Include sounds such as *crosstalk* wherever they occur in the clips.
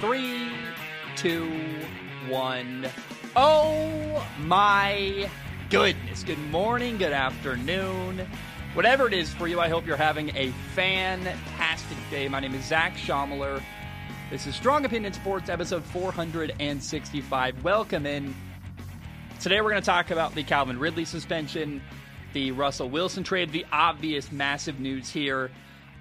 Three, two, one. Oh my goodness. Good morning, good afternoon. Whatever it is for you, I hope you're having a fantastic day. My name is Zach Schomler. This is Strong Opinion Sports, episode 465. Welcome in. Today we're going to talk about the Calvin Ridley suspension, the Russell Wilson trade, the obvious massive news here.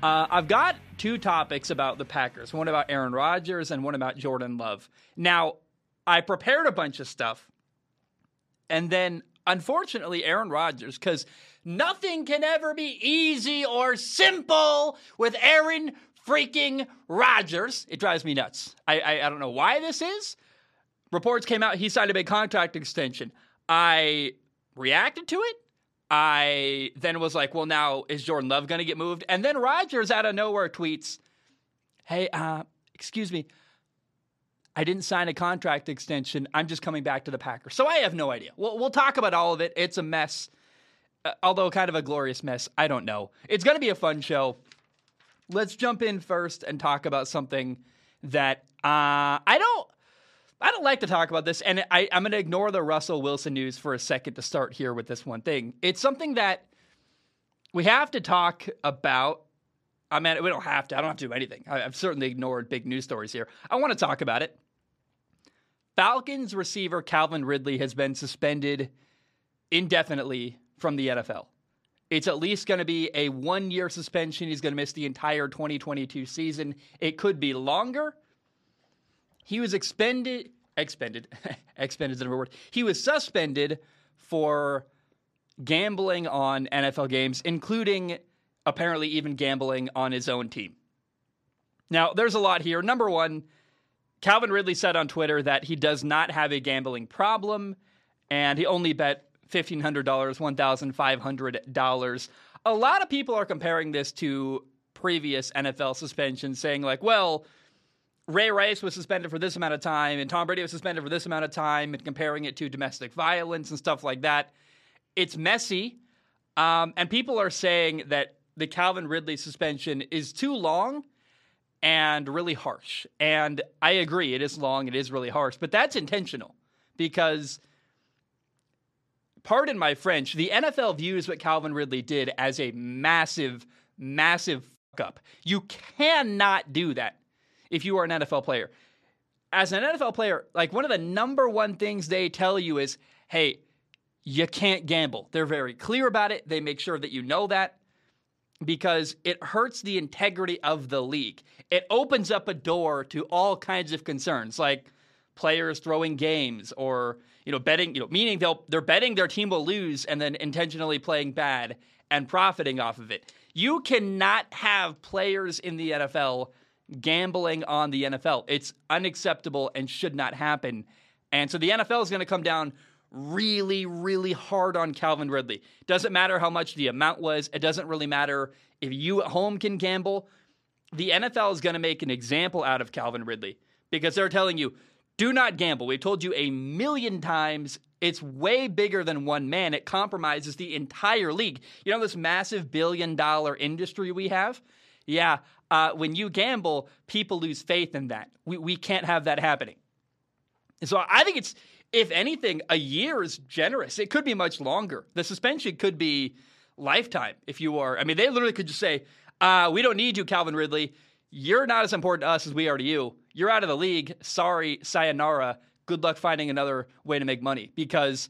Uh, I've got two topics about the Packers one about Aaron Rodgers and one about Jordan Love. Now, I prepared a bunch of stuff, and then unfortunately, Aaron Rodgers, because nothing can ever be easy or simple with Aaron freaking Rodgers. It drives me nuts. I, I, I don't know why this is. Reports came out he signed a big contract extension. I reacted to it. I then was like, well, now is Jordan Love going to get moved? And then Rodgers out of nowhere tweets, hey, uh, excuse me, I didn't sign a contract extension. I'm just coming back to the Packers. So I have no idea. We'll, we'll talk about all of it. It's a mess, uh, although kind of a glorious mess. I don't know. It's going to be a fun show. Let's jump in first and talk about something that uh, I don't. I don't like to talk about this, and I, I'm going to ignore the Russell Wilson news for a second to start here with this one thing. It's something that we have to talk about. I mean, we don't have to. I don't have to do anything. I, I've certainly ignored big news stories here. I want to talk about it. Falcons receiver Calvin Ridley has been suspended indefinitely from the NFL. It's at least going to be a one year suspension. He's going to miss the entire 2022 season. It could be longer. He was expended, expended, *laughs* expended is another word. He was suspended for gambling on NFL games, including apparently even gambling on his own team. Now, there's a lot here. Number one, Calvin Ridley said on Twitter that he does not have a gambling problem and he only bet $1,500, $1,500. A lot of people are comparing this to previous NFL suspensions, saying, like, well, Ray Rice was suspended for this amount of time and Tom Brady was suspended for this amount of time and comparing it to domestic violence and stuff like that. It's messy. Um, and people are saying that the Calvin Ridley suspension is too long and really harsh. And I agree, it is long, it is really harsh, but that's intentional because, pardon my French, the NFL views what Calvin Ridley did as a massive, massive fuck up. You cannot do that if you are an NFL player. As an NFL player, like one of the number one things they tell you is, hey, you can't gamble. They're very clear about it. They make sure that you know that because it hurts the integrity of the league. It opens up a door to all kinds of concerns like players throwing games or you know betting, you know, meaning they'll they're betting their team will lose and then intentionally playing bad and profiting off of it. You cannot have players in the NFL gambling on the NFL. It's unacceptable and should not happen. And so the NFL is going to come down really, really hard on Calvin Ridley. Doesn't matter how much the amount was. It doesn't really matter if you at home can gamble. The NFL is going to make an example out of Calvin Ridley because they're telling you, do not gamble. We've told you a million times. It's way bigger than one man. It compromises the entire league. You know, this massive billion dollar industry we have? Yeah, uh, when you gamble, people lose faith in that. We, we can't have that happening. And so I think it's, if anything, a year is generous. It could be much longer. The suspension could be lifetime if you are. I mean, they literally could just say, uh, we don't need you, Calvin Ridley. You're not as important to us as we are to you. You're out of the league. Sorry, sayonara. Good luck finding another way to make money because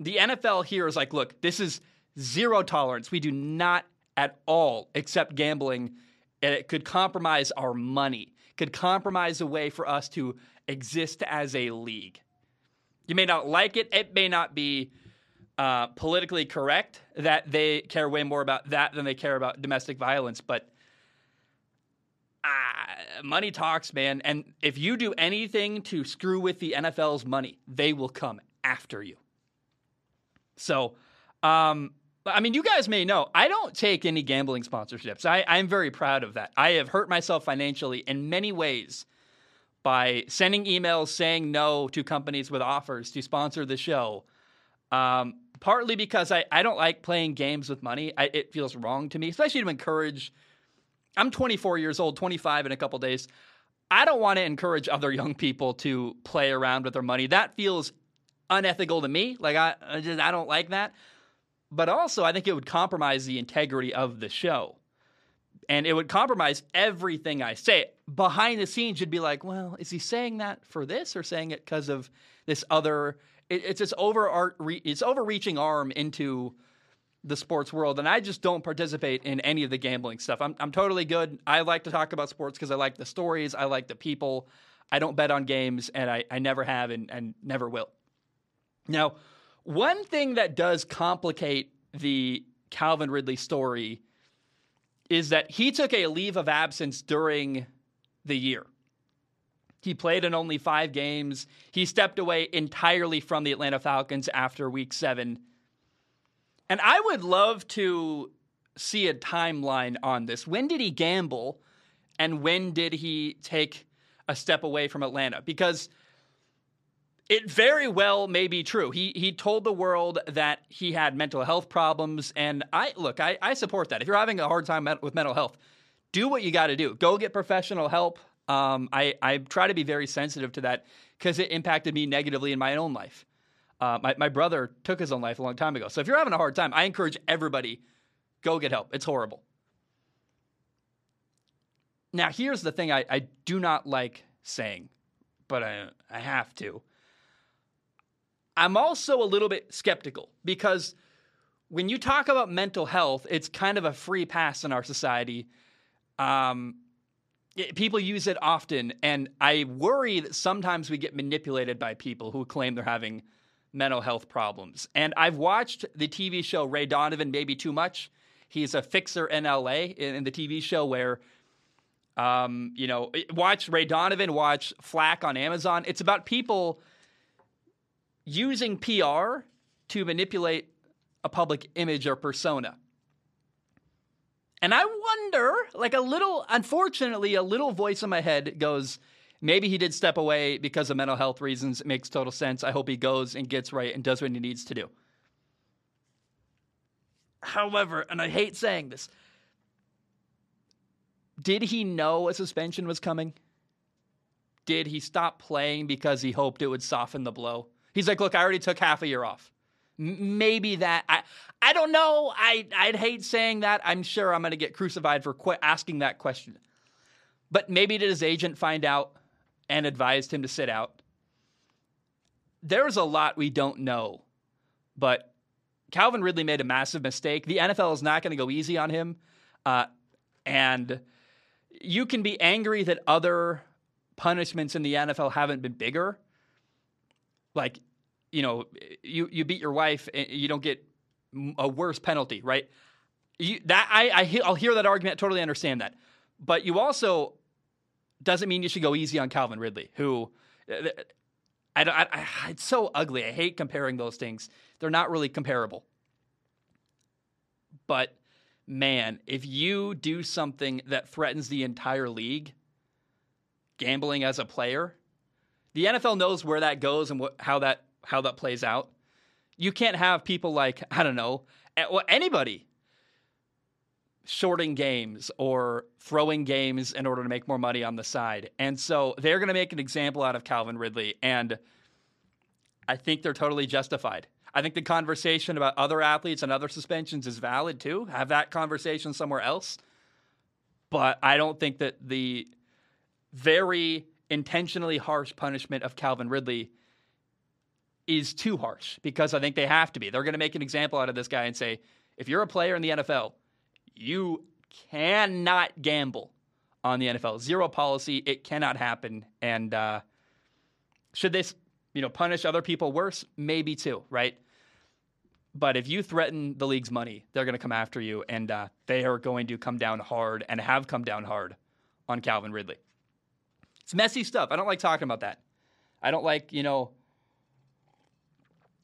the NFL here is like, look, this is zero tolerance. We do not at all except gambling and it could compromise our money, could compromise a way for us to exist as a league. You may not like it, it may not be uh, politically correct that they care way more about that than they care about domestic violence, but uh, money talks, man. And if you do anything to screw with the NFL's money, they will come after you. So, um, I mean, you guys may know I don't take any gambling sponsorships. I, I'm very proud of that. I have hurt myself financially in many ways by sending emails saying no to companies with offers to sponsor the show. Um, partly because I, I don't like playing games with money. I, it feels wrong to me, especially to encourage. I'm 24 years old, 25 in a couple days. I don't want to encourage other young people to play around with their money. That feels unethical to me. Like I, I just I don't like that. But also, I think it would compromise the integrity of the show. And it would compromise everything I say. Behind the scenes, you'd be like, well, is he saying that for this or saying it because of this other? It, it's this over it's overreaching arm into the sports world, and I just don't participate in any of the gambling stuff. I'm I'm totally good. I like to talk about sports because I like the stories, I like the people. I don't bet on games, and I, I never have and, and never will. Now, one thing that does complicate the Calvin Ridley story is that he took a leave of absence during the year. He played in only five games. He stepped away entirely from the Atlanta Falcons after week seven. And I would love to see a timeline on this. When did he gamble and when did he take a step away from Atlanta? Because it very well may be true. He he told the world that he had mental health problems, and I look, I, I support that. If you're having a hard time with mental health, do what you got to do. Go get professional help. Um, I I try to be very sensitive to that because it impacted me negatively in my own life. Uh, my, my brother took his own life a long time ago. So if you're having a hard time, I encourage everybody go get help. It's horrible. Now, here's the thing I, I do not like saying, but I, I have to. I'm also a little bit skeptical because when you talk about mental health, it's kind of a free pass in our society. Um, it, people use it often, and I worry that sometimes we get manipulated by people who claim they're having mental health problems. And I've watched the TV show Ray Donovan maybe too much. He's a fixer in LA in, in the TV show where, um, you know, watch Ray Donovan, watch Flack on Amazon. It's about people using PR to manipulate a public image or persona. And I wonder, like a little, unfortunately, a little voice in my head goes, Maybe he did step away because of mental health reasons. It makes total sense. I hope he goes and gets right and does what he needs to do. However, and I hate saying this, did he know a suspension was coming? Did he stop playing because he hoped it would soften the blow? He's like, look, I already took half a year off. M- maybe that I I don't know. I I'd hate saying that. I'm sure I'm going to get crucified for qu- asking that question. But maybe did his agent find out? and advised him to sit out. There's a lot we don't know, but Calvin Ridley made a massive mistake. The NFL is not going to go easy on him. Uh, and you can be angry that other punishments in the NFL haven't been bigger. Like, you know, you, you beat your wife, and you don't get a worse penalty, right? You, that I, I I'll hear that argument. Totally understand that, but you also doesn't mean you should go easy on Calvin Ridley, who eh, I don't. I, I, it's so ugly. I hate comparing those things. They're not really comparable. But man, if you do something that threatens the entire league, gambling as a player, the NFL knows where that goes and what, how that how that plays out. You can't have people like I don't know, anybody shorting games or throwing games in order to make more money on the side. And so they're going to make an example out of Calvin Ridley. And I think they're totally justified. I think the conversation about other athletes and other suspensions is valid too. Have that conversation somewhere else. But I don't think that the very intentionally harsh punishment of Calvin Ridley is too harsh because I think they have to be. They're going to make an example out of this guy and say, if you're a player in the NFL, you cannot gamble on the NFL. Zero policy. It cannot happen. And uh, should this, you know, punish other people worse? Maybe too, right? But if you threaten the league's money, they're going to come after you, and uh, they are going to come down hard and have come down hard on Calvin Ridley. It's messy stuff. I don't like talking about that. I don't like, you know,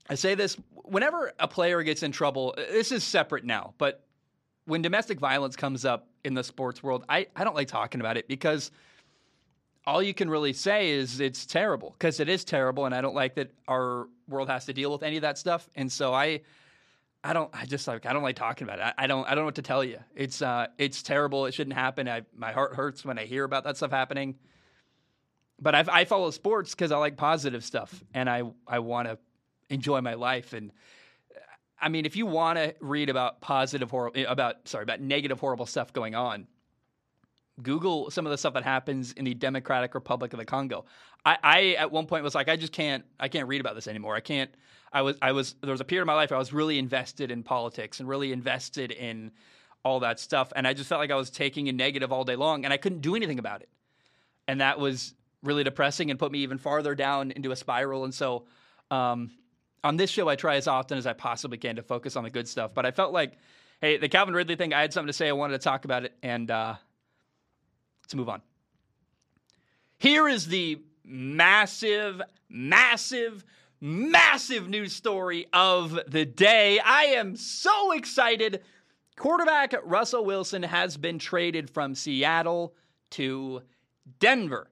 I say this whenever a player gets in trouble, this is separate now, but when domestic violence comes up in the sports world, I, I don't like talking about it because all you can really say is it's terrible because it is terrible, and I don't like that our world has to deal with any of that stuff. And so I, I don't, I just like I don't like talking about it. I, I don't, I don't know what to tell you. It's, uh, it's terrible. It shouldn't happen. I, my heart hurts when I hear about that stuff happening. but I, I follow sports because I like positive stuff and I I want to enjoy my life and. I mean, if you want to read about positive horrible about sorry about negative horrible stuff going on, Google some of the stuff that happens in the Democratic Republic of the Congo. I, I at one point was like, I just can't I can't read about this anymore. I can't. I was I was there was a period of my life I was really invested in politics and really invested in all that stuff, and I just felt like I was taking a negative all day long, and I couldn't do anything about it, and that was really depressing and put me even farther down into a spiral. And so, um, on this show, I try as often as I possibly can to focus on the good stuff. But I felt like, hey, the Calvin Ridley thing, I had something to say. I wanted to talk about it, and uh, let's move on. Here is the massive, massive, massive news story of the day. I am so excited. Quarterback Russell Wilson has been traded from Seattle to Denver.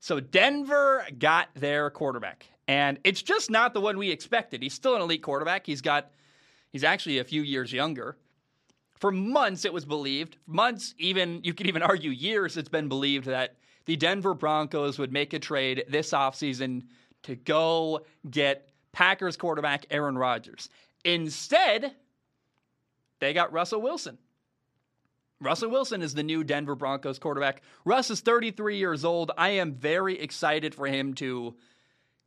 So Denver got their quarterback, and it's just not the one we expected. He's still an elite quarterback. He's got, he's actually a few years younger. For months, it was believed, months, even, you could even argue years, it's been believed that the Denver Broncos would make a trade this offseason to go get Packers quarterback Aaron Rodgers. Instead, they got Russell Wilson. Russell Wilson is the new Denver Broncos quarterback. Russ is 33 years old. I am very excited for him to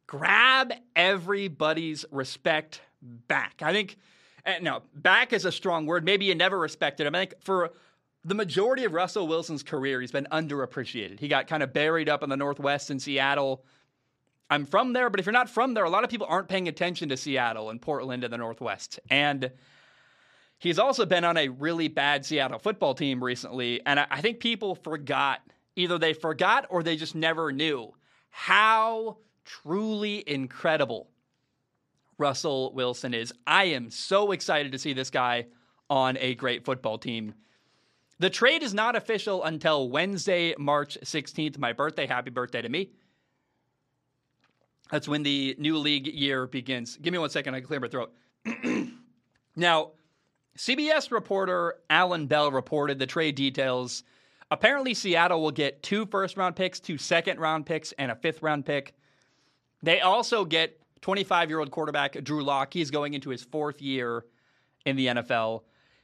grab everybody's respect back. I think, eh, no, back is a strong word. Maybe you never respected him. I think for the majority of Russell Wilson's career, he's been underappreciated. He got kind of buried up in the Northwest in Seattle. I'm from there, but if you're not from there, a lot of people aren't paying attention to Seattle and Portland and the Northwest. And He's also been on a really bad Seattle football team recently, and I think people forgot either they forgot or they just never knew how truly incredible Russell Wilson is. I am so excited to see this guy on a great football team. The trade is not official until Wednesday, March 16th, my birthday. Happy birthday to me. That's when the new league year begins. Give me one second, I can clear my throat. *clears throat* now, CBS reporter Alan Bell reported the trade details. Apparently, Seattle will get two first round picks, two second round picks, and a fifth round pick. They also get 25 year old quarterback Drew Lock. He's going into his fourth year in the NFL.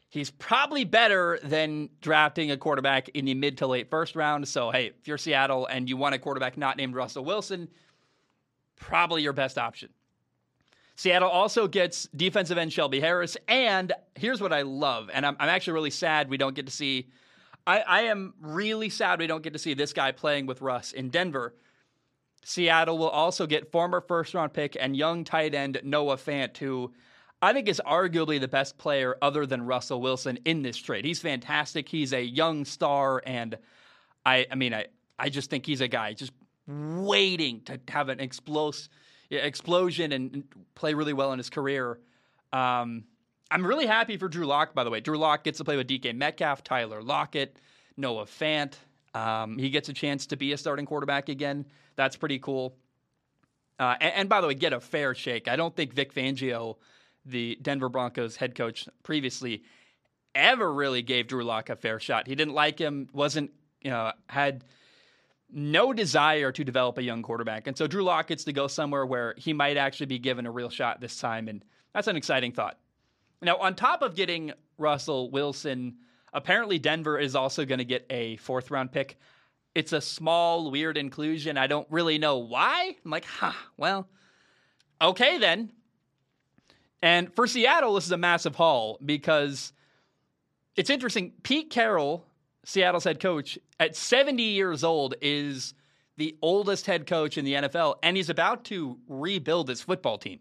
He's probably better than drafting a quarterback in the mid to late first round. So, hey, if you're Seattle and you want a quarterback not named Russell Wilson, probably your best option. Seattle also gets defensive end Shelby Harris. And here's what I love, and I'm, I'm actually really sad we don't get to see. I, I am really sad we don't get to see this guy playing with Russ in Denver. Seattle will also get former first round pick and young tight end Noah Fant, who I think is arguably the best player other than Russell Wilson in this trade. He's fantastic. He's a young star, and I, I mean, I, I just think he's a guy just waiting to have an explosive explosion and play really well in his career. Um, I'm really happy for Drew Lock, by the way. Drew Lock gets to play with DK Metcalf, Tyler Lockett, Noah Fant. Um, he gets a chance to be a starting quarterback again. That's pretty cool. Uh, and, and, by the way, get a fair shake. I don't think Vic Fangio, the Denver Broncos head coach previously, ever really gave Drew Lock a fair shot. He didn't like him, wasn't, you know, had no desire to develop a young quarterback. And so Drew Lock gets to go somewhere where he might actually be given a real shot this time. And that's an exciting thought. Now, on top of getting Russell Wilson, apparently Denver is also going to get a fourth round pick. It's a small, weird inclusion. I don't really know why. I'm like, huh, well, okay then. And for Seattle, this is a massive haul because it's interesting. Pete Carroll Seattle's head coach, at 70 years old, is the oldest head coach in the NFL, and he's about to rebuild his football team.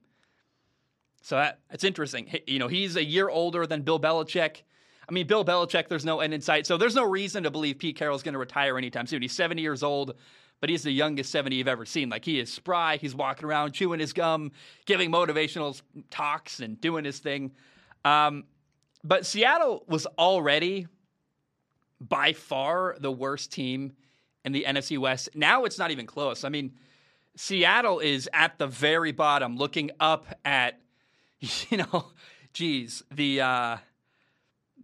So that, that's interesting. You know, he's a year older than Bill Belichick. I mean, Bill Belichick, there's no end in sight. So there's no reason to believe Pete Carroll's going to retire anytime soon. He's 70 years old, but he's the youngest 70 you've ever seen. Like, he is spry. He's walking around, chewing his gum, giving motivational talks, and doing his thing. Um, but Seattle was already by far the worst team in the NFC West. Now it's not even close. I mean, Seattle is at the very bottom, looking up at, *laughs* you know, geez, the uh,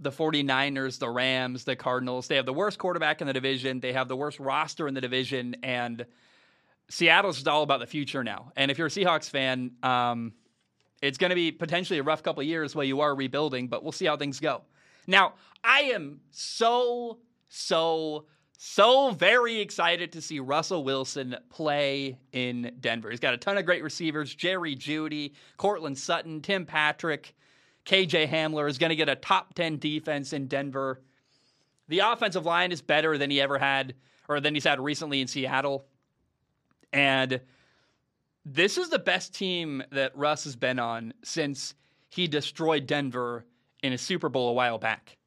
the 49ers, the Rams, the Cardinals. They have the worst quarterback in the division. They have the worst roster in the division, and Seattle's just all about the future now. And if you're a Seahawks fan, um, it's going to be potentially a rough couple years while you are rebuilding, but we'll see how things go. Now, I am so, so, so very excited to see Russell Wilson play in Denver. He's got a ton of great receivers Jerry Jeudy, Courtland Sutton, Tim Patrick, KJ Hamler is going to get a top 10 defense in Denver. The offensive line is better than he ever had or than he's had recently in Seattle. And this is the best team that Russ has been on since he destroyed Denver in a Super Bowl a while back.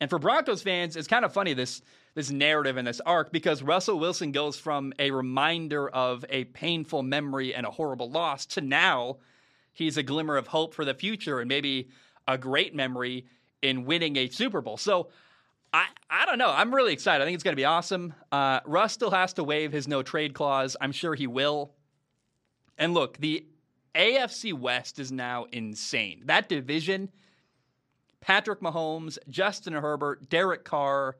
And for Broncos fans, it's kind of funny this this narrative and this arc because Russell Wilson goes from a reminder of a painful memory and a horrible loss to now he's a glimmer of hope for the future and maybe a great memory in winning a Super Bowl. So I, I don't know. I'm really excited. I think it's going to be awesome. Uh, Russ still has to waive his no trade clause. I'm sure he will. And look, the AFC West is now insane. That division Patrick Mahomes, Justin Herbert, Derek Carr,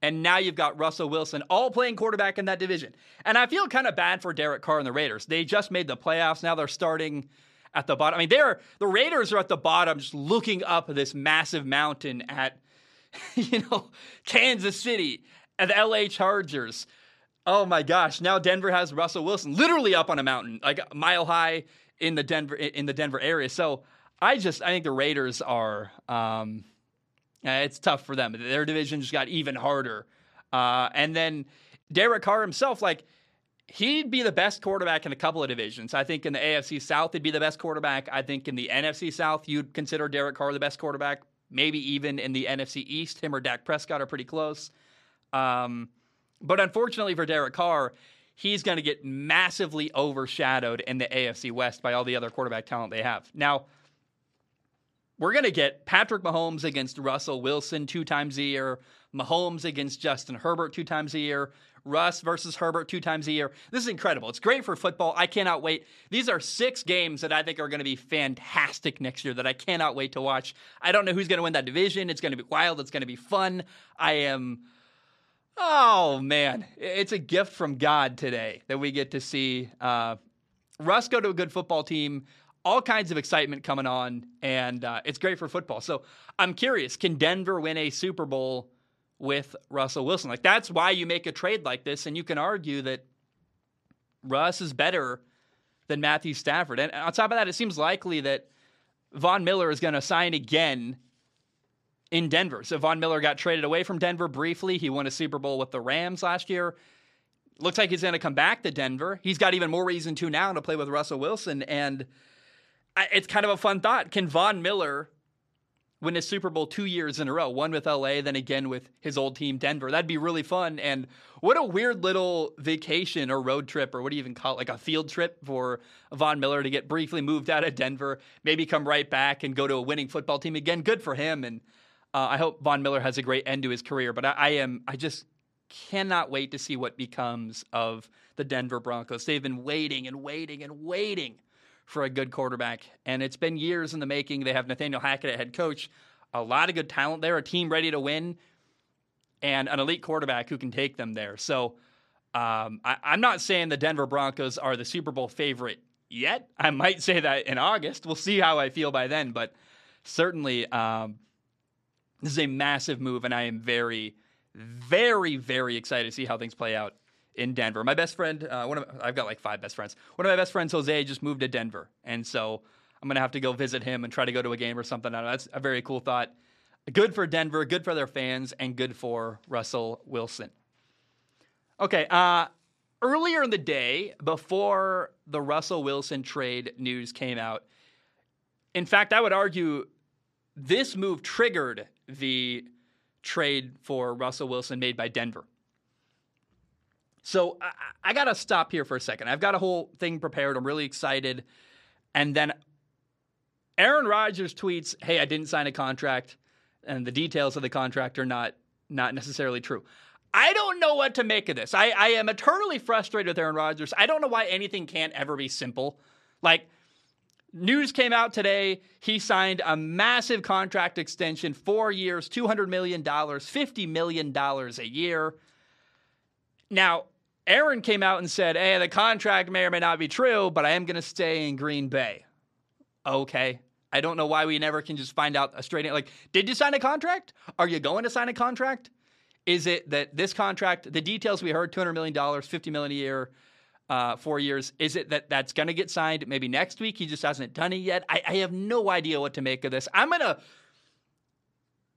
and now you've got Russell Wilson all playing quarterback in that division. And I feel kind of bad for Derek Carr and the Raiders. They just made the playoffs. Now they're starting at the bottom. I mean, they're the Raiders are at the bottom, just looking up this massive mountain at *laughs* you know, Kansas City and the LA Chargers. Oh my gosh! Now Denver has Russell Wilson literally up on a mountain, like a mile high in the Denver in the Denver area. So I just I think the Raiders are. Um, it's tough for them. Their division just got even harder. Uh, and then Derek Carr himself, like he'd be the best quarterback in a couple of divisions. I think in the AFC South, he'd be the best quarterback. I think in the NFC South, you'd consider Derek Carr the best quarterback maybe even in the NFC East. Him or Dak Prescott are pretty close. Um, but unfortunately for Derek Carr, he's going to get massively overshadowed in the AFC West by all the other quarterback talent they have. Now, we're going to get Patrick Mahomes against Russell Wilson two times a year, Mahomes against Justin Herbert two times a year, Russ versus Herbert two times a year. This is incredible. It's great for football. I cannot wait. These are six games that I think are going to be fantastic next year that I cannot wait to watch. I don't know who's going to win that division. It's going to be wild. It's going to be fun. I am. Oh man, it's a gift from God today that we get to see uh, Russ go to a good football team. All kinds of excitement coming on, and uh, it's great for football. So I'm curious: Can Denver win a Super Bowl with Russell Wilson. Like that's why you make a trade like this, and you can argue that Russ is better than Matthew Stafford. And on top of that, it seems likely that Von Miller is going to sign again in Denver. So Von Miller got traded away from Denver briefly. He won a Super Bowl with the Rams last year. Looks like he's going to come back to Denver. He's got even more reason to now to play with Russell Wilson. And it's kind of a fun thought. Can Von Miller win a Super Bowl two years in a row, one with LA, then again with his old team, Denver. That'd be really fun. And what a weird little vacation or road trip, or what do you even call it, like a field trip for Von Miller to get briefly moved out of Denver, maybe come right back and go to a winning football team again. Good for him. And uh, I hope Von Miller has a great end to his career. But I, I am, I just cannot wait to see what becomes of the Denver Broncos. They've been waiting and waiting and waiting for a good quarterback. And it's been years in the making. They have Nathaniel Hackett at head coach, a lot of good talent there, a team ready to win, and an elite quarterback who can take them there. So um, I, I'm not saying the Denver Broncos are the Super Bowl favorite yet. I might say that in August. We'll see how I feel by then. But certainly, um, this is a massive move, and I am very, very, very excited to see how things play out in Denver. My best friend, uh, one of I've got like five best friends. One of my best friends, Jose, just moved to Denver, and so I'm gonna have to go visit him and try to go to a game or something. That's a very cool thought. Good for Denver, good for their fans, and good for Russell Wilson. Okay, uh, earlier in the day, before the Russell Wilson trade news came out, in fact, I would argue this move triggered the trade for Russell Wilson made by Denver. So I, I got to stop here for a second. I've got a whole thing prepared. I'm really excited. And then Aaron Rodgers tweets, "Hey, I didn't sign a contract, and the details of the contract are not not necessarily true." I don't know what to make of this. I, I am eternally frustrated with Aaron Rodgers. I don't know why anything can't ever be simple. Like news came out today, he signed a massive contract extension, four years, two hundred million dollars, fifty million dollars a year. Now, Aaron came out and said, "Hey, the contract may or may not be true, but I am going to stay in Green Bay." Okay. I don't know why we never can just find out a straight like did you sign a contract? Are you going to sign a contract? Is it that this contract, the details we heard, $200 million, 50 million a year, uh, four years, is it that that's going to get signed maybe next week? He just hasn't done it yet. I, I have no idea what to make of this. I'm going to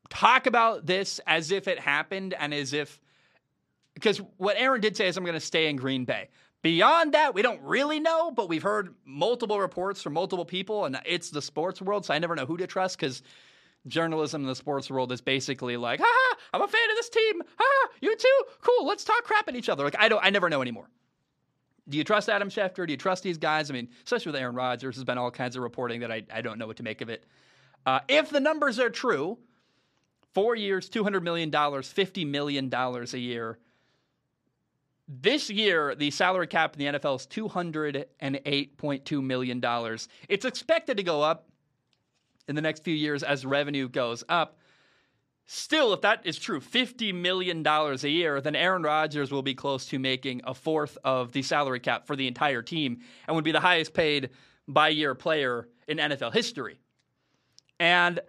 talk about this as if it happened and as if because what Aaron did say is I'm going to stay in Green Bay. Beyond that, we don't really know, but we've heard multiple reports from multiple people, and it's the sports world, so I never know who to trust because journalism in the sports world is basically like, ha, ha, I'm a fan of this team. ha ha, you too? Cool, let's talk crap at each other. Like I don't I never know anymore. Do you trust Adam Schefter? Do you trust these guys? I mean, especially with Aaron Rodgers, there's been all kinds of reporting that I, I don't know what to make of it. Uh, if the numbers are true, four years, $200 million, $50 million a year. This year, the salary cap in the NFL is $208.2 million. It's expected to go up in the next few years as revenue goes up. Still, if that is true, $50 million a year, then Aaron Rodgers will be close to making a fourth of the salary cap for the entire team and would be the highest paid by year player in NFL history. And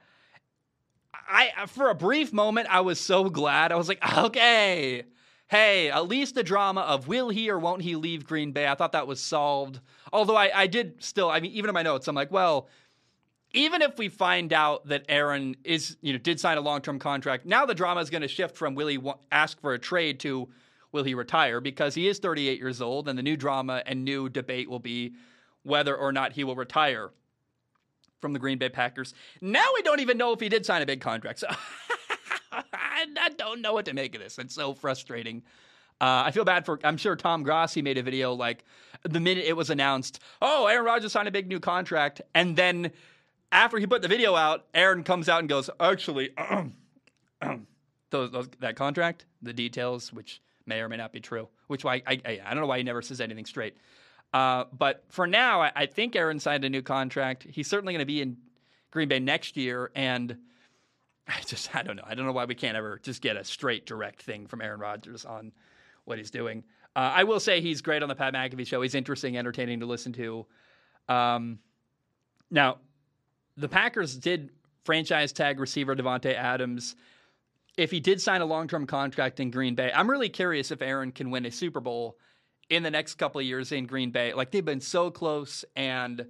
I, for a brief moment, I was so glad. I was like, *laughs* okay, hey, at least the drama of will he or won't he leave Green Bay, I thought that was solved. Although I, I did still, I mean, even in my notes, I'm like, well, even if we find out that Aaron is, you know, did sign a long-term contract, now the drama is going to shift from will he ask for a trade to will he retire because he is 38 years old, and the new drama and new debate will be whether or not he will retire from the Green Bay Packers. Now we don't even know if he did sign a big contract. So *laughs* I don't know what to make of this. It's so frustrating. Uh, I feel bad for. I'm sure Tom Grossi made a video like the minute it was announced. Oh, Aaron Rodgers signed a big new contract, and then after he put the video out, Aaron comes out and goes, "Actually, *clears throat* those, those, that contract, the details, which may or may not be true. Which why I, I, I don't know why he never says anything straight. Uh, but for now, I, I, think Aaron signed a new contract. He's certainly going to be in Green Bay next year, and I just I don't know. I don't know why we can't ever just get a straight, direct thing from Aaron Rodgers on what he's doing. Uh, I will say he's great on the Pat McAfee show. He's interesting, entertaining to listen to. Um, now, the Packers did franchise tag receiver Davante Adams. If he did sign a long-term contract in Green Bay, I'm really curious if Aaron can win a Super Bowl in the next couple of years in Green Bay. Like they've been so close, and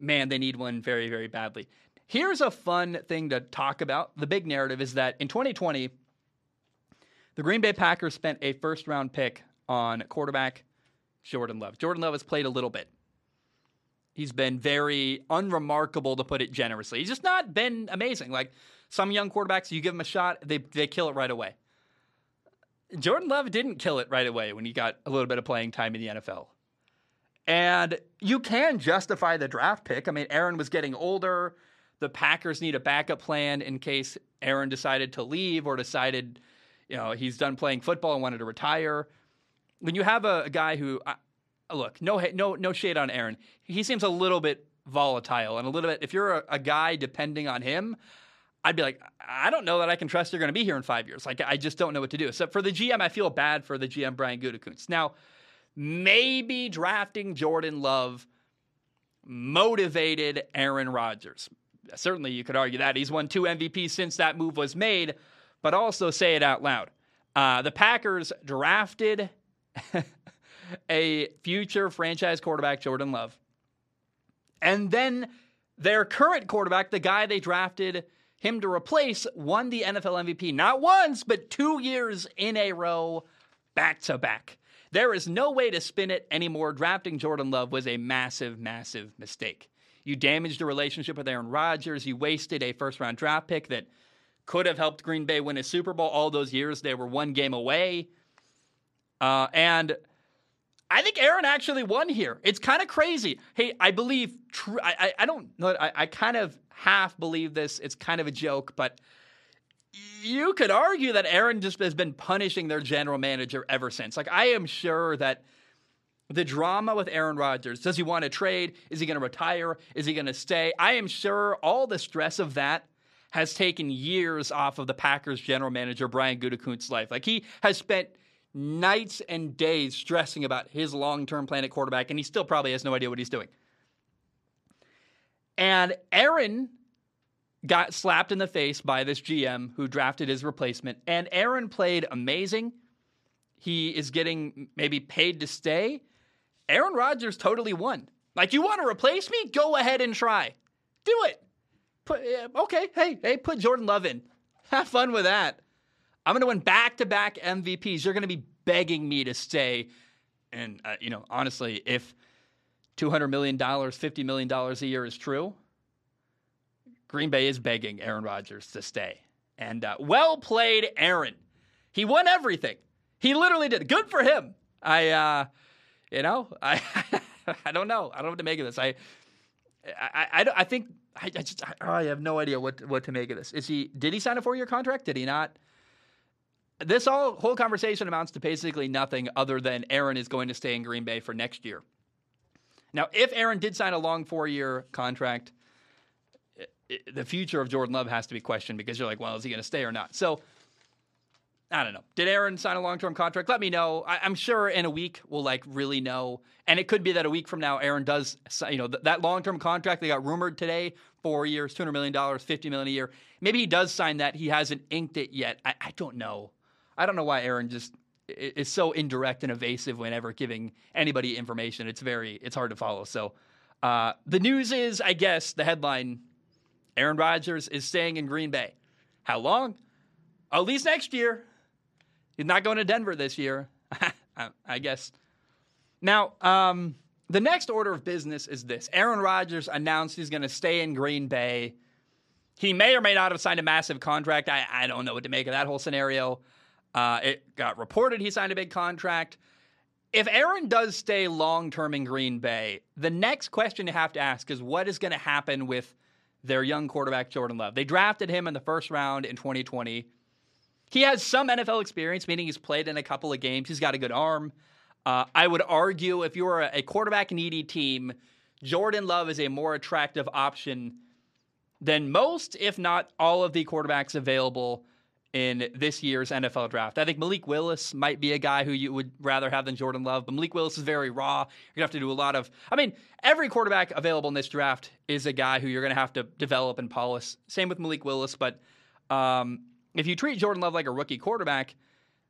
man, they need one very, very badly. Here's a fun thing to talk about. The big narrative is that in 2020, the Green Bay Packers spent a first round pick on quarterback Jordan Love. Jordan Love has played a little bit. He's been very unremarkable to put it generously. He's just not been amazing. Like some young quarterbacks, you give them a shot, they, they kill it right away. Jordan Love didn't kill it right away when he got a little bit of playing time in the NFL. And you can justify the draft pick. I mean, Aaron was getting older the Packers need a backup plan in case Aaron decided to leave or decided, you know, he's done playing football and wanted to retire. When you have a, a guy who, uh, look, no, no, no shade on Aaron. He seems a little bit volatile and a little bit. If you're a, a guy depending on him, I'd be like, I don't know that I can trust you're going to be here in five years. Like, I just don't know what to do. So for the GM, I feel bad for the GM Brian Gutekunst. Now, maybe drafting Jordan Love motivated Aaron Rodgers certainly you could argue that. He's won two MVPs since that move was made, but also say it out loud. Uh, the Packers drafted *laughs* a future franchise quarterback, Jordan Love. And then their current quarterback, the guy they drafted him to replace, won the NFL MVP not once, but two years in a row, back to back. There is no way to spin it anymore. Drafting Jordan Love was a massive, massive mistake. You damaged a relationship with Aaron Rodgers. You wasted a first round draft pick that could have helped Green Bay win a Super Bowl all those years. They were one game away. Uh, and I think Aaron actually won here. It's kind of crazy. Hey, I believe, tr- I, I, I, don't know, I, I kind of half believe this. It's kind of a joke, but you could argue that Aaron just has been punishing their general manager ever since. Like, I am sure that the drama with Aaron Rodgers. Does he want to trade? Is he going to retire? Is he going to stay? I am sure all the stress of that has taken years off of the Packers general manager Brian Gutekunst's life. Like he has spent nights and days stressing about his long term plan at quarterback, and he still probably has no idea what he's doing. And Aaron got slapped in the face by this GM who drafted his replacement, and Aaron played amazing. He is getting maybe paid to stay. Aaron Rodgers totally won. Like, you want to replace me? Go ahead and try. Do it. Put, okay, hey, hey, put Jordan Love in. *laughs* Have fun with that. I'm going to win back to back MVPs. You're going to be begging me to stay. And, uh, you know, honestly, if $200 million, $50 million a year is true, Green Bay is begging Aaron Rodgers to stay. And uh, well played, Aaron. He won everything. He literally did. Good for him. I, uh, you know, *laughs* I, I don't know. I don't know what to make of this. I, I, I, I think I, I just I, have no idea what what to make of this. Is he? Did he sign a four year contract? Did he not? This all whole conversation amounts to basically nothing other than Aaron is going to stay in Green Bay for next year. Now, if Aaron did sign a long four year contract, it, the future of Jordan Love has to be questioned because you're like, well, is he going to stay or not? So I don't know. Did Aaron sign a long term contract? Let me know. I, am sure in a week we'll like really know. And it could be that a week from now, Aaron does, you know, th- that long term contract they got rumored today, four years, $200 million, 50 million a year. Maybe he does sign that. He hasn't inked it yet. I, I don't know. I don't know why Aaron just is so indirect and evasive whenever giving anybody information. It's very, it's hard to follow. So uh, the news is, I guess, the headline Aaron Rodgers is staying in Green Bay. How long? At least next year. He's not going to Denver this year, *laughs* I guess. Now, um, the next order of business is this Aaron Rodgers announced he's going to stay in Green Bay. He may or may not have signed a massive contract. I, I don't know what to make of that whole scenario. Uh, it got reported he signed a big contract. If Aaron does stay long term in Green Bay, the next question you have to ask is what is going to happen with their young quarterback, Jordan Love? They drafted him in the first round in 2020. He has some NFL experience, meaning he's played in a couple of games. He's got a good arm. Uh, I would argue if you are a quarterback needy team, Jordan Love is a more attractive option than most, if not all, of the quarterbacks available in this year's NFL draft. I think Malik Willis might be a guy who you would rather have than Jordan Love, but Malik Willis is very raw. You're going to have to do a lot of, I mean, every quarterback available in this draft is a guy who you're going to have to develop and polish. Same with Malik Willis, but um, if you treat Jordan Love like a rookie quarterback,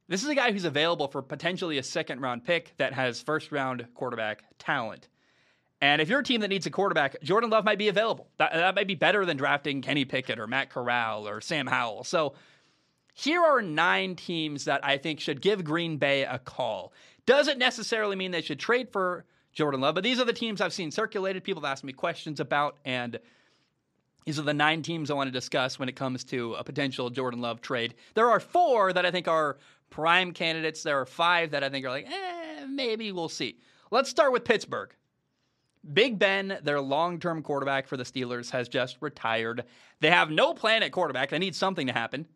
this is a guy who's available for potentially a second round pick that has first round quarterback talent. And if you're a team that needs a quarterback, Jordan Love might be available. That, that might be better than drafting Kenny Pickett or Matt Corral or Sam Howell. So here are nine teams that I think should give Green Bay a call. Doesn't necessarily mean they should trade for Jordan Love, but these are the teams I've seen circulated. People have asked me questions about, and these are the nine teams I want to discuss when it comes to a potential Jordan Love trade. There are four that I think are prime candidates. There are five that I think are like, eh, maybe we'll see. Let's start with Pittsburgh. Big Ben, their long term quarterback for the Steelers, has just retired. They have no plan at quarterback. They need something to happen.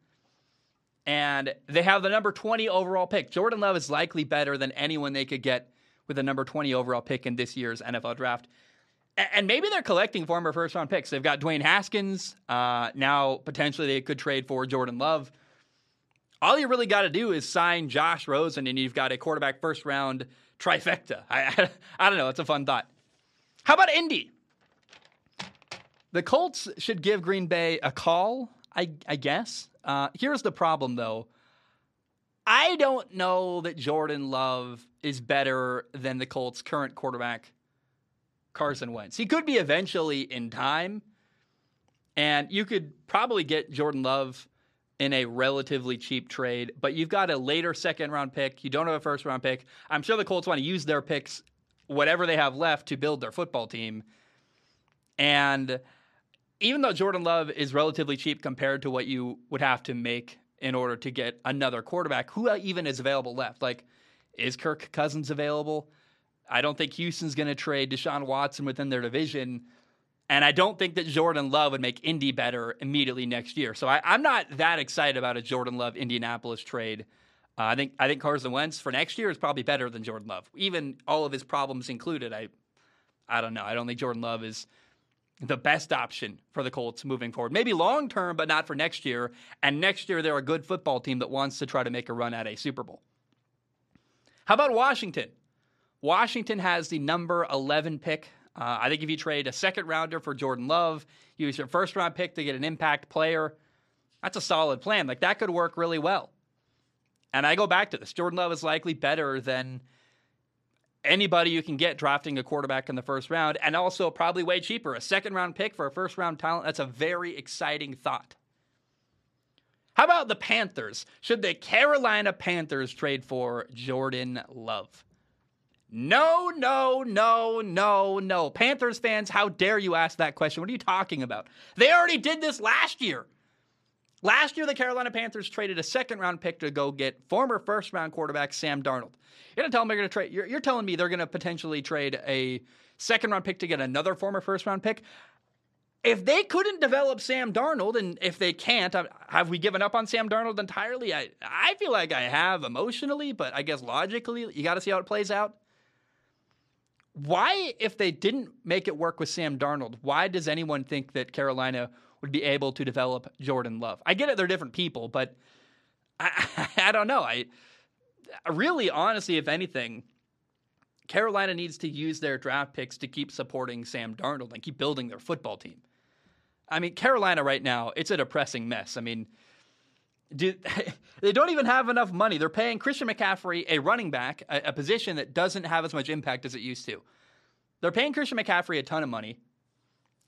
And they have the number 20 overall pick. Jordan Love is likely better than anyone they could get with the number 20 overall pick in this year's NFL draft and maybe they're collecting former first round picks. They've got Dwayne Haskins. Uh, now, potentially, they could trade for Jordan Love. All you really got to do is sign Josh Rosen, and you've got a quarterback first round trifecta. I, I, *laughs* I don't know. It's a fun thought. How about Indy? The Colts should give Green Bay a call, I, I guess. Uh, here's the problem, though. I don't know that Jordan Love is better than the Colts' current quarterback Carson Wentz. He could be eventually in time, and you could probably get Jordan Love in a relatively cheap trade, but you've got a later second round pick. You don't have a first round pick. I'm sure the Colts want to use their picks, whatever they have left, to build their football team. And even though Jordan Love is relatively cheap compared to what you would have to make in order to get another quarterback, who even is available left? Like, is Kirk Cousins available? I don't think Houston's going to trade Deshaun Watson within their division. And I don't think that Jordan Love would make Indy better immediately next year. So I, am not that excited about a Jordan Love Indianapolis trade. Uh, I think I think Carson Wentz for next year is probably better than Jordan Love, even all of his problems included. I I don't know. I don't think Jordan Love is the best option for the Colts moving forward. Maybe long term, but not for next year. And next year they're a good football team that wants to try to make a run at a Super Bowl. How about Washington? Washington has the number 11 pick. Uh, I think if you trade a second rounder for Jordan Love, use your first round pick to get an impact player, that's a solid plan. Like that could work really well. And I go back to this Jordan Love is likely better than anybody you can get drafting a quarterback in the first round, and also probably way cheaper. A second round pick for a first round talent, that's a very exciting thought. How about the Panthers? Should the Carolina Panthers trade for Jordan Love? No, no, no, no, no. Panthers fans, how dare you ask that question? What are you talking about? They already did this last year. Last year, the Carolina Panthers traded a second round pick to go get former first round quarterback Sam Darnold. You're gonna tell them they're gonna trade. You're, you're telling me they're gonna potentially trade a second round pick to get another former first round pick. If they couldn't develop Sam Darnold, and if they can't, have we given up on Sam Darnold entirely? I I feel like I have emotionally, but I guess logically, you got to see how it plays out. Why, if they didn't make it work with Sam Darnold, why does anyone think that Carolina would be able to develop Jordan Love? I get it; they're different people, but I, *laughs* I don't know. I really, honestly, if anything, Carolina needs to use their draft picks to keep supporting Sam Darnold and keep building their football team. I mean, Carolina right now, it's a depressing mess. I mean, do, *laughs* they don't even have enough money. They're paying Christian McCaffrey, a running back, a, a position that doesn't have as much impact as it used to. They're paying Christian McCaffrey a ton of money,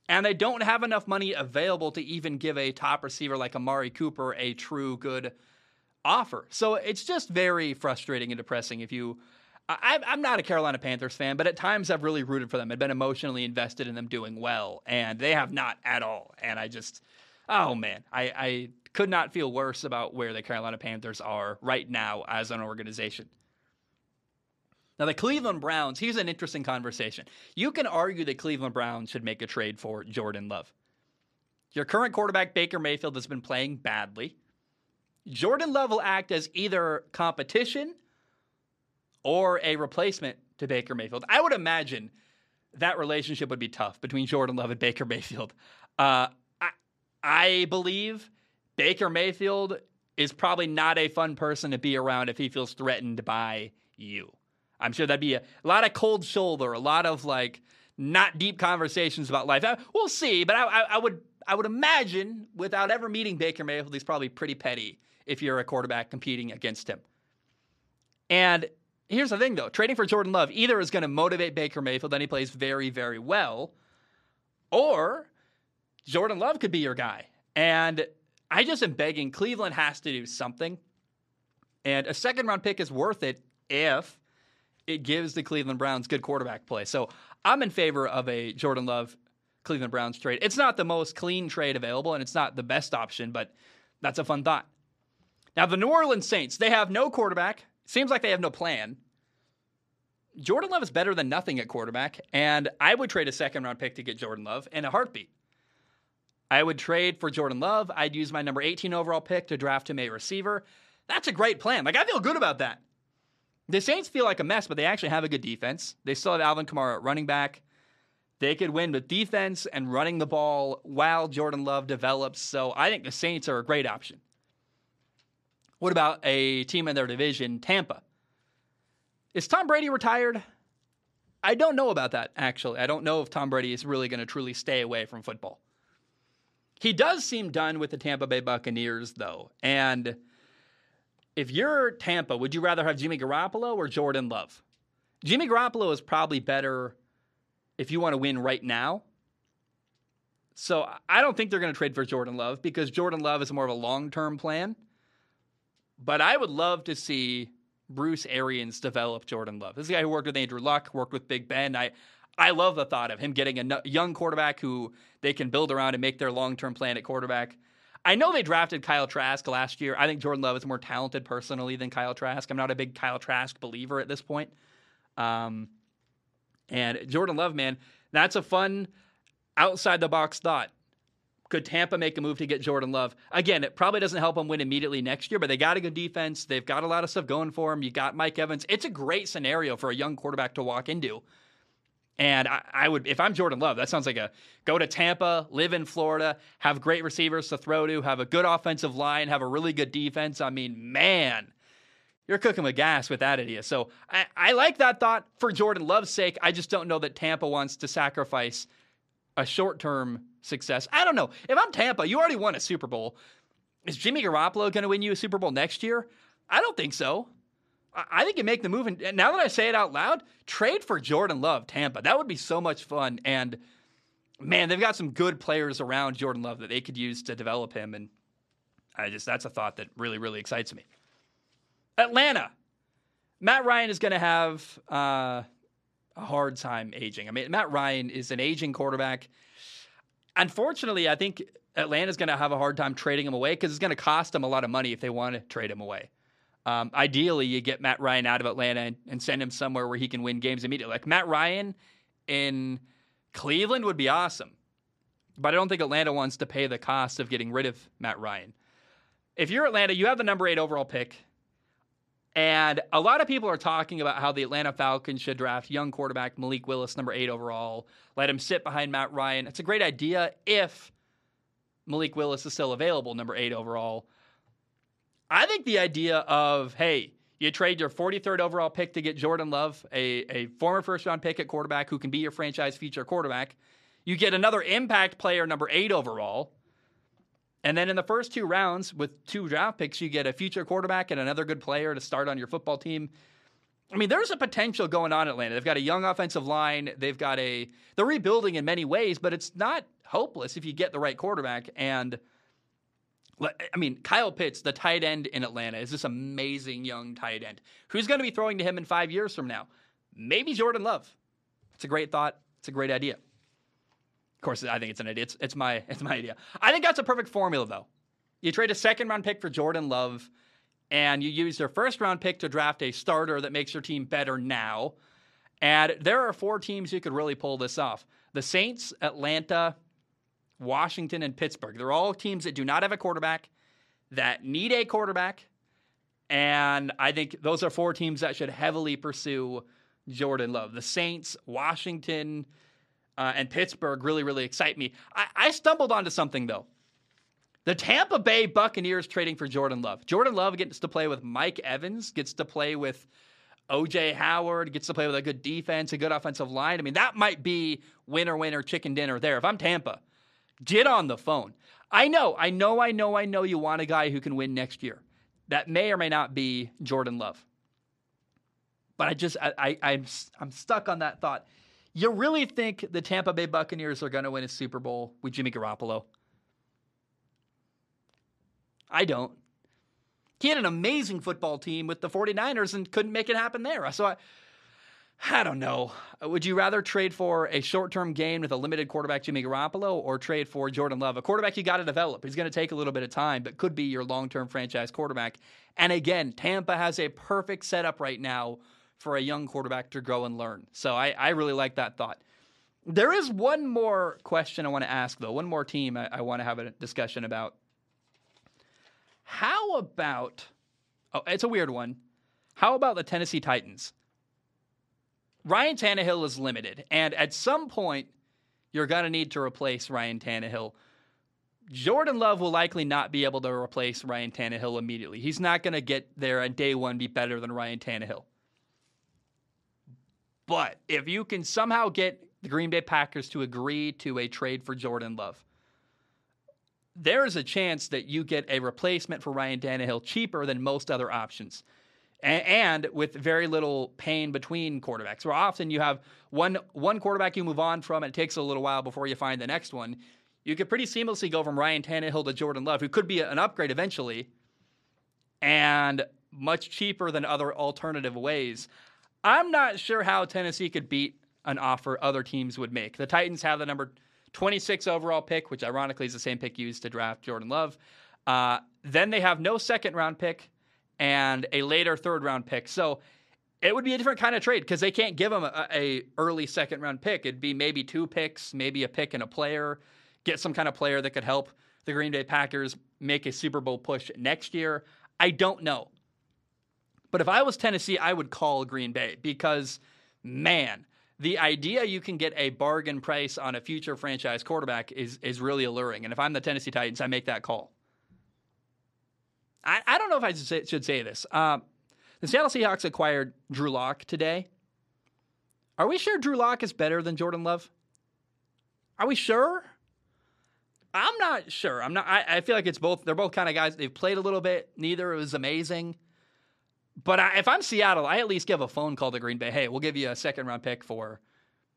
and they don't have enough money available to even give a top receiver like Amari Cooper a true good offer. So it's just very frustrating and depressing if you. I, I'm not a Carolina Panthers fan, but at times I've really rooted for them. I've been emotionally invested in them doing well, and they have not at all. And I just, oh man, I, I could not feel worse about where the Carolina Panthers are right now as an organization. Now, the Cleveland Browns, here's an interesting conversation. You can argue that Cleveland Browns should make a trade for Jordan Love. Your current quarterback, Baker Mayfield, has been playing badly. Jordan Love will act as either competition or a replacement to Baker Mayfield. I would imagine that relationship would be tough between Jordan Love and Baker Mayfield. Uh, I, I believe Baker Mayfield is probably not a fun person to be around if he feels threatened by you. I'm sure that'd be a, a lot of cold shoulder, a lot of like not deep conversations about life. I, we'll see, but I, I, I would I would imagine without ever meeting Baker Mayfield, he's probably pretty petty if you're a quarterback competing against him. And here's the thing, though trading for Jordan Love either is going to motivate Baker Mayfield, and he plays very, very well, or Jordan Love could be your guy. And I just am begging Cleveland has to do something. And a second round pick is worth it if it gives the Cleveland Browns good quarterback play. So I'm in favor of a Jordan Love Cleveland Browns trade. It's not the most clean trade available and it's not the best option, but that's a fun thought. Now, the New Orleans Saints, they have no quarterback. Seems like they have no plan. Jordan Love is better than nothing at quarterback, and I would trade a second round pick to get Jordan Love in a heartbeat. I would trade for Jordan Love. I'd use my number 18 overall pick to draft him a receiver. That's a great plan. Like, I feel good about that. The Saints feel like a mess, but they actually have a good defense. They still have Alvin Kamara at running back. They could win with defense and running the ball while Jordan Love develops. So I think the Saints are a great option. What about a team in their division, Tampa? Is Tom Brady retired? I don't know about that, actually. I don't know if Tom Brady is really going to truly stay away from football. He does seem done with the Tampa Bay Buccaneers, though. And if you're Tampa, would you rather have Jimmy Garoppolo or Jordan Love? Jimmy Garoppolo is probably better if you want to win right now. So I don't think they're going to trade for Jordan Love because Jordan Love is more of a long term plan. But I would love to see Bruce Arians develop Jordan Love. This is a guy who worked with Andrew Luck, worked with Big Ben. I I love the thought of him getting a young quarterback who they can build around and make their long term plan at quarterback. I know they drafted Kyle Trask last year. I think Jordan Love is more talented personally than Kyle Trask. I'm not a big Kyle Trask believer at this point. Um, and Jordan Love, man, that's a fun outside the box thought. Could Tampa make a move to get Jordan Love? Again, it probably doesn't help them win immediately next year, but they got a good defense. They've got a lot of stuff going for them. You got Mike Evans. It's a great scenario for a young quarterback to walk into. And I, I, would, if I'm Jordan Love, that sounds like a go to Tampa, live in Florida, have great receivers to throw to, have a good offensive line, have a really good defense. I mean, man, you're cooking with gas with that idea. So I, I like that thought for Jordan Love's sake. I just don't know that Tampa wants to sacrifice a short term success. I don't know. If I'm Tampa, you already won a Super Bowl. Is Jimmy Garoppolo going to win you a Super Bowl next year? I don't think so. I think you make the move. And now that I say it out loud, trade for Jordan Love, Tampa. That would be so much fun. And man, they've got some good players around Jordan Love that they could use to develop him. And I just, that's a thought that really, really excites me. Atlanta. Matt Ryan is going to have uh, a hard time aging. I mean, Matt Ryan is an aging quarterback. Unfortunately, I think Atlanta's going to have a hard time trading him away because it's going to cost them a lot of money if they want to trade him away. Um, ideally, you get Matt Ryan out of Atlanta and, and, send him somewhere where he can win games immediately. Like Matt Ryan in Cleveland would be awesome, but I don't think Atlanta wants to pay the cost of getting rid of Matt Ryan. If you're Atlanta, you have the number eight overall pick. And a lot of people are talking about how the Atlanta Falcons should draft young quarterback Malik Willis, number eight overall, let him sit behind Matt Ryan. It's a great idea if Malik Willis is still available, number eight overall. I think the idea of, hey, you trade your 43rd overall pick to get Jordan Love, a, a former first round pick at quarterback who can be your franchise future quarterback. You get another impact player, number eight overall. And then in the first two rounds, with two draft picks, you get a future quarterback and another good player to start on your football team. I mean, there's a potential going on in Atlanta. They've got a young offensive line. They've got a they're rebuilding in many ways, but it's not hopeless if you get the right quarterback. And I mean, Kyle Pitts, the tight end in Atlanta, is this amazing young tight end. Who's going to be throwing to him in five years from now? Maybe Jordan Love. It's a great thought. It's a great idea Of course, I think it's an idea. It's, it's my *laughs* it's my idea. I think that's a perfect formula, though. You trade a second round pick for Jordan Love, and you use your first round pick to draft a starter that makes your team better now. And there are four teams who could really pull this off: the Saints, Atlanta, Washington, and Pittsburgh. They're all teams that do not have a quarterback, that need a quarterback, and I think those are four teams that should heavily pursue Jordan Love. The Saints, Washington uh, and Pittsburgh really, really excite me. I, I stumbled onto something, though. The Tampa Bay Buccaneers trading for Jordan Love. Jordan Love gets to play with Mike Evans, gets to play with OJ Howard, gets to play with a good defense, a good offensive line. I mean, that might be winner, winner, chicken dinner there. If I'm Tampa, get on the phone. I know, I know, I know, I know you want a guy who can win next year. That may or may not be Jordan Love. But I just, I, I, I'm, I'm stuck on that thought. You really think the Tampa Bay Buccaneers are going to win a Super Bowl with Jimmy Garoppolo? I don't. He had an amazing football team with the 49ers and couldn't make it happen there. So I, I don't know. Uh, would you rather trade for a short term gain with a limited quarterback, Jimmy Garoppolo, or trade for Jordan Love? A quarterback you got to develop. He's going to take a little bit of time, but could be your long term franchise quarterback. And again, Tampa has a perfect setup right now for a young quarterback to grow and learn. So I, I really like that thought. There is one more question I want to ask, though. One more team I, I want to have a discussion about. How about, oh, it's a weird one. How about the Tennessee Titans? Ryan Tannehill is limited, and at some point, you're going to need to replace Ryan Tannehill. Jordan Love will likely not be able to replace Ryan Tannehill immediately. He's not going to get there on day one, be better than Ryan Tannehill. But if you can somehow get the Green Bay Packers to agree to a trade for Jordan Love, there is a chance that you get a replacement for Ryan Tannehill cheaper than most other options. And, with very little pain between quarterbacks. Where often you have one one quarterback you move on from, and it takes a little while before you find the next one. You could pretty seamlessly go from Ryan Tannehill to Jordan Love, who could be an upgrade eventually, and much cheaper than other alternative ways. I'm not sure how Tennessee could beat an offer other teams would make. The Titans have the number 26 overall pick, which ironically is the same pick used to draft Jordan Love. Uh, then they have no second round pick and a later third round pick. So it would be a different kind of trade because they can't give them a, a, early second round pick. It'd be maybe two picks, maybe a pick and a player. Get some kind of player that could help the Green Bay Packers make a Super Bowl push next year. I don't know. But if I was Tennessee, I would call Green Bay because, man, the idea you can get a bargain price on a future franchise quarterback is is really alluring. And if I'm the Tennessee Titans, I make that call. I, I don't know if I should say, should say this. Um, The Seattle Seahawks acquired Drew Lock today. Are we sure Drew Lock is better than Jordan Love? Are we sure? I'm not sure. I'm not. I, I feel like it's both. They're both kind of guys. They've played a little bit. Neither was amazing. But I, if I'm Seattle, I at least give a phone call to Green Bay. Hey, we'll give you a second round pick for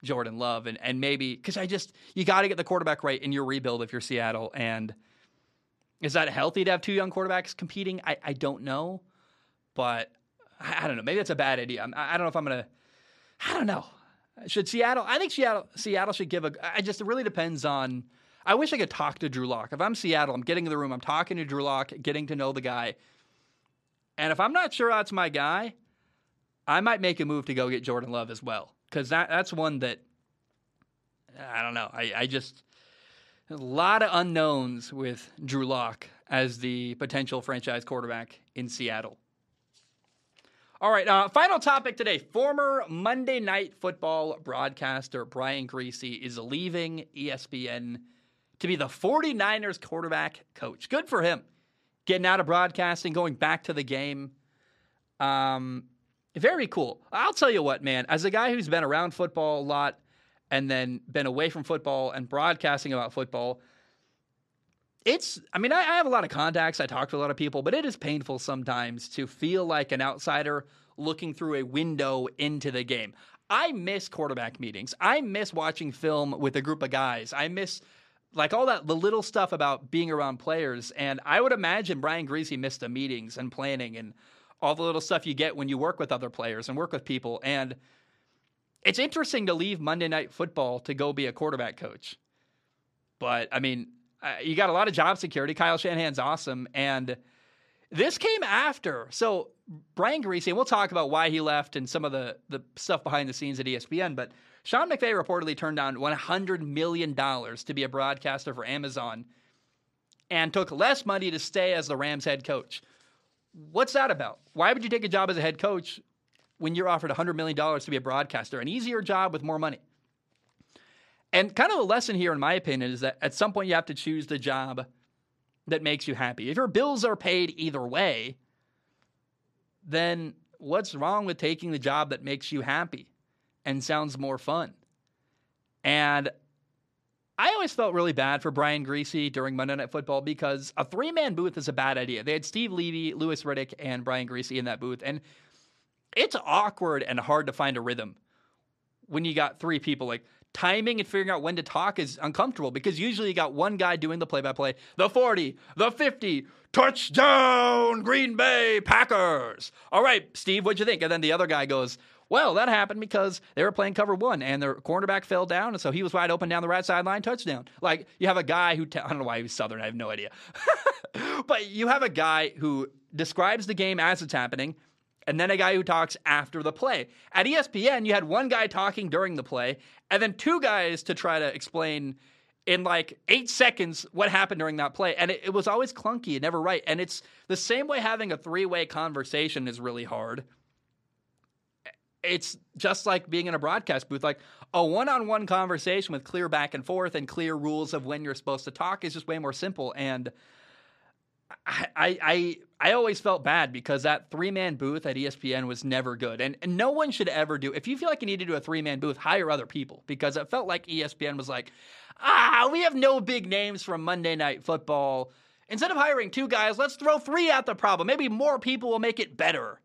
Jordan Love, and and maybe because I just you got to get the quarterback right in your rebuild if you're Seattle. And is that healthy to have two young quarterbacks competing? I I don't know, but I, I don't know. Maybe that's a bad idea. I'm, I don't know if I'm gonna. I don't know. Should Seattle? I think Seattle. Seattle should give a. I just it really depends on. I wish I could talk to Drew Lock. If I'm Seattle, I'm getting in the room. I'm talking to Drew Lock, getting to know the guy. And if I'm not sure that's my guy, I might make a move to go get Jordan Love as well because that that's one that I don't know. I, I just a lot of unknowns with Drew Lock as the potential franchise quarterback in Seattle. All right, uh, final topic today. Former Monday Night Football broadcaster Brian Griese is leaving ESPN to be the 49ers quarterback coach. Good for him. Getting out of broadcasting, going back to the game. Um, very cool. I'll tell you what, man, as a guy who's been around football a lot and then been away from football and broadcasting about football, it's, I mean, I, I, have a lot of contacts. I talk to a lot of people, but it is painful sometimes to feel like an outsider looking through a window into the game. I miss quarterback meetings. I miss watching film with a group of guys. I miss like all that the little stuff about being around players. And I would imagine Brian Griese missed the meetings and planning and all the little stuff you get when you work with other players and work with people. And it's interesting to leave Monday Night Football to go be a quarterback coach. But I mean, you got a lot of job security. Kyle Shanahan's awesome, and this came after. So Brian Griese, and we'll talk about why he left and some of the the stuff behind the scenes at ESPN. But Sean McVay reportedly turned down one hundred million dollars to be a broadcaster for Amazon, and took less money to stay as the Rams head coach. What's that about? Why would you take a job as a head coach when you're offered $100 million to be a broadcaster? An easier job with more money. And kind of a lesson here, in my opinion, is that at some point you have to choose the job that makes you happy. If your bills are paid either way, then what's wrong with taking the job that makes you happy and sounds more fun? And I always felt really bad for Brian Griese during Monday Night Football because a three man booth is a bad idea. They had Steve Levy, Louis Riddick, and Brian Griese in that booth. And it's awkward and hard to find a rhythm when you got three people. Like, timing and figuring out when to talk is uncomfortable because usually you got one guy doing the play by play, the 40, the 50, touchdown, Green Bay Packers. All right, Steve, what'd you think? And then the other guy goes, well, that happened because they were playing cover one and their cornerback fell down, and so he was wide open down the right sideline, touchdown. Like you have a guy who I don't know why he was Southern, I have no idea, *laughs* but you have a guy who describes the game as it's happening, and then a guy who talks after the play. At ESPN, you had one guy talking during the play, and then two guys to try to explain in like eight seconds what happened during that play. And it, it was always clunky and never right. And it's the same way having a three way conversation is really hard. It's just like being in a broadcast booth. Like a one on one conversation with clear back and forth and clear rules of when you're supposed to talk is just way more simple. And I, I, I always felt bad because that three man booth at ESPN was never good. And, and no one should ever do, if you feel like you need to do a three man booth, hire other people because it felt like ESPN was like, ah, we have no big names from Monday Night Football. Instead of hiring two guys, let's throw three at the problem. Maybe more people will make it better.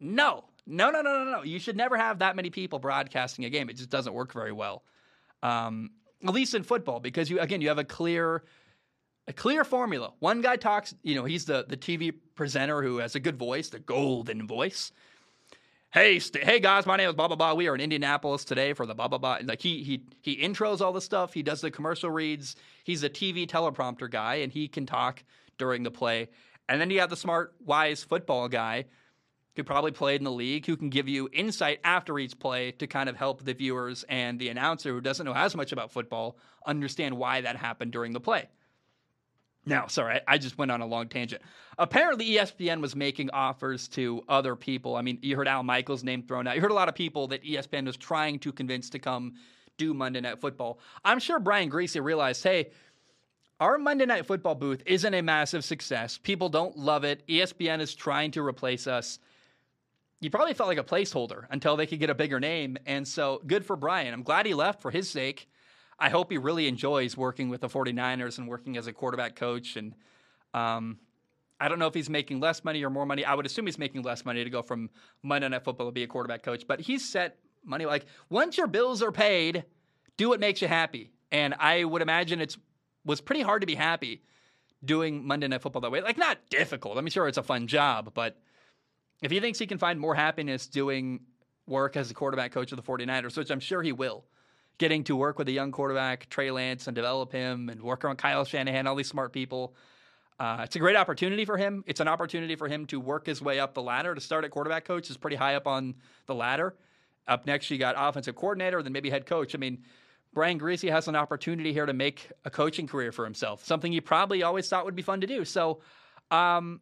No, no, no, no, no, no. You should never have that many people broadcasting a game. It just doesn't work very well. Um, at least in football, because you again you have a clear a clear formula. One guy talks, you know, he's the the TV presenter who has a good voice, the golden voice. Hey, st- hey guys, my name is blah blah blah. We are in Indianapolis today for the blah blah blah. Like he he he intros all the stuff. He does the commercial reads. He's a TV teleprompter guy, and he can talk during the play. And then you have the smart, wise football guy who probably played in the league, who can give you insight after each play to kind of help the viewers and the announcer who doesn't know as much about football understand why that happened during the play. Now, sorry, I just went on a long tangent. Apparently, ESPN was making offers to other people. I mean, you heard Al Michaels' name thrown out. You heard a lot of people that ESPN was trying to convince to come do Monday Night Football. I'm sure Brian Griese realized, hey, our Monday Night Football booth isn't a massive success. People don't love it. ESPN is trying to replace us. he probably felt like a placeholder until they could get a bigger name. And so good for Brian. I'm glad he left for his sake. I hope he really enjoys working with the 49ers and working as a quarterback coach. And um, I don't know if he's making less money or more money. I would assume he's making less money to go from Monday Night Football to be a quarterback coach. But he's set money like once your bills are paid, do what makes you happy. And I would imagine it's was pretty hard to be happy doing Monday Night Football that way. Like not difficult. I'm sure it's a fun job, but if he thinks he can find more happiness doing work as a quarterback coach of the 49ers, which I'm sure he will, getting to work with a young quarterback, Trey Lance, and develop him and work around Kyle Shanahan, all these smart people. Uh, it's a great opportunity for him. It's an opportunity for him to work his way up the ladder. To start at quarterback coach is pretty high up on the ladder. Up next, you got offensive coordinator, then maybe head coach. I mean, Brian Griese has an opportunity here to make a coaching career for himself, something he probably always thought would be fun to do. So, um,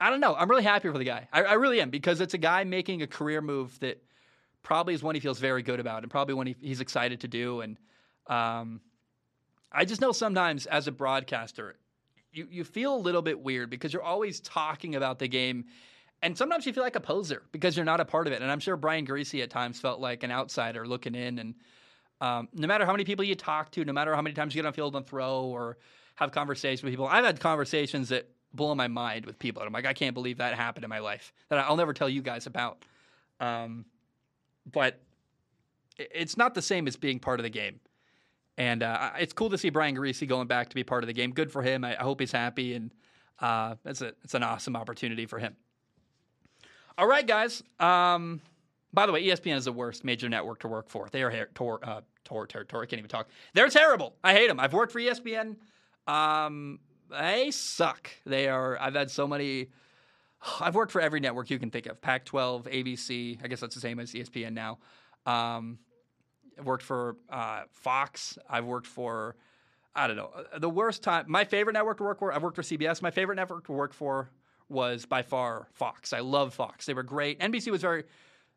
I don't know. I'm really happy for the guy. I, I, really am because it's a guy making a career move that probably is one he feels very good about and probably one he, he's excited to do. And um, I just know sometimes as a broadcaster, you, you feel a little bit weird because you're always talking about the game. And sometimes you feel like a poser because you're not a part of it. And I'm sure Brian Griese at times felt like an outsider looking in. And um, no matter how many people you talk to, no matter how many times you get on field and throw or have conversations with people, I've had conversations that blow my mind with people. And I'm like, I can't believe that happened in my life that I'll never tell you guys about. Um, but it's not the same as being part of the game. And uh, it's cool to see Brian Griese going back to be part of the game. Good for him. I, I hope he's happy, and uh, it's a it's an awesome opportunity for him. All right, guys. Um, by the way, ESPN is the worst major network to work for. They are her- tor- uh, tor- territory. Can't even talk. They're terrible. I hate them. I've worked for ESPN. Um, they suck. They are. I've had so many. I've worked for every network you can think of: Pac-12, ABC. I guess that's the same as ESPN now. Um, I've worked for uh, Fox. I've worked for I don't know uh, the worst time. My favorite network to work for. I've worked for CBS. My favorite network to work for was by far Fox. I love Fox. They were great. NBC was very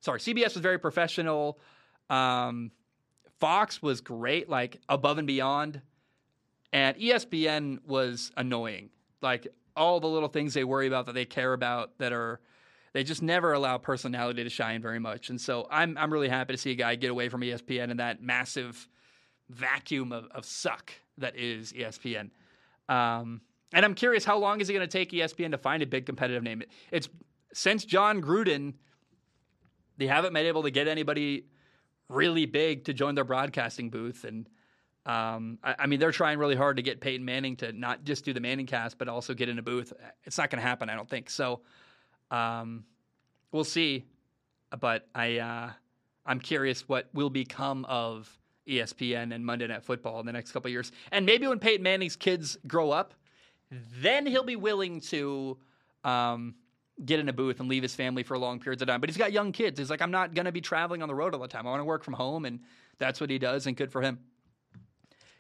sorry. CBS was very professional. Um, Fox was great, like above and beyond. And ESPN was annoying. Like all the little things they worry about that they care about that are they just never allow personality to shine very much. And so I'm I'm really happy to see a guy get away from ESPN and that massive vacuum of, of suck that is ESPN. Um, and I'm curious, how long is it going to take ESPN to find a big competitive name? It's since Jon Gruden, they haven't been able to get anybody really big to join their broadcasting booth. And um, I, I, mean, they're trying really hard to get Peyton Manning to not just do the Manning cast, but also get in a booth. It's not going to happen, I don't think. So um, we'll see. But I, uh, I'm curious what will become of ESPN and Monday Night Football in the next couple years. And maybe when Peyton Manning's kids grow up, then he'll be willing to um, get in a booth and leave his family for long periods of time. But he's got young kids. He's like, I'm not going to be traveling on the road all the time. I want to work from home, and that's what he does, and good for him.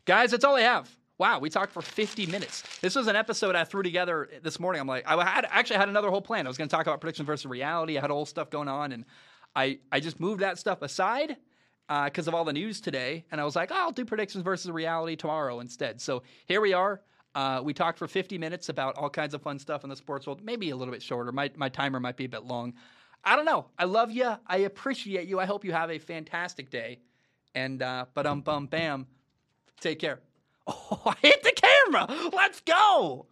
Guys, that's all I have. Wow, we talked for 50 minutes. This was an episode I threw together this morning. I'm like, I had actually had another whole plan. I was going to talk about prediction versus reality. I had all stuff going on, and I I just moved that stuff aside because uh, of all the news today. And I was like, oh, I'll do predictions versus reality tomorrow instead. So here we are. Uh, we talked for 50 minutes about all kinds of fun stuff in the sports world. Maybe a little bit shorter. My my timer might be a bit long. I don't know. I love you. I appreciate you. I hope you have a fantastic day. And uh, but um bum bam. Take care. *laughs* Oh, I hit the camera. Let's go.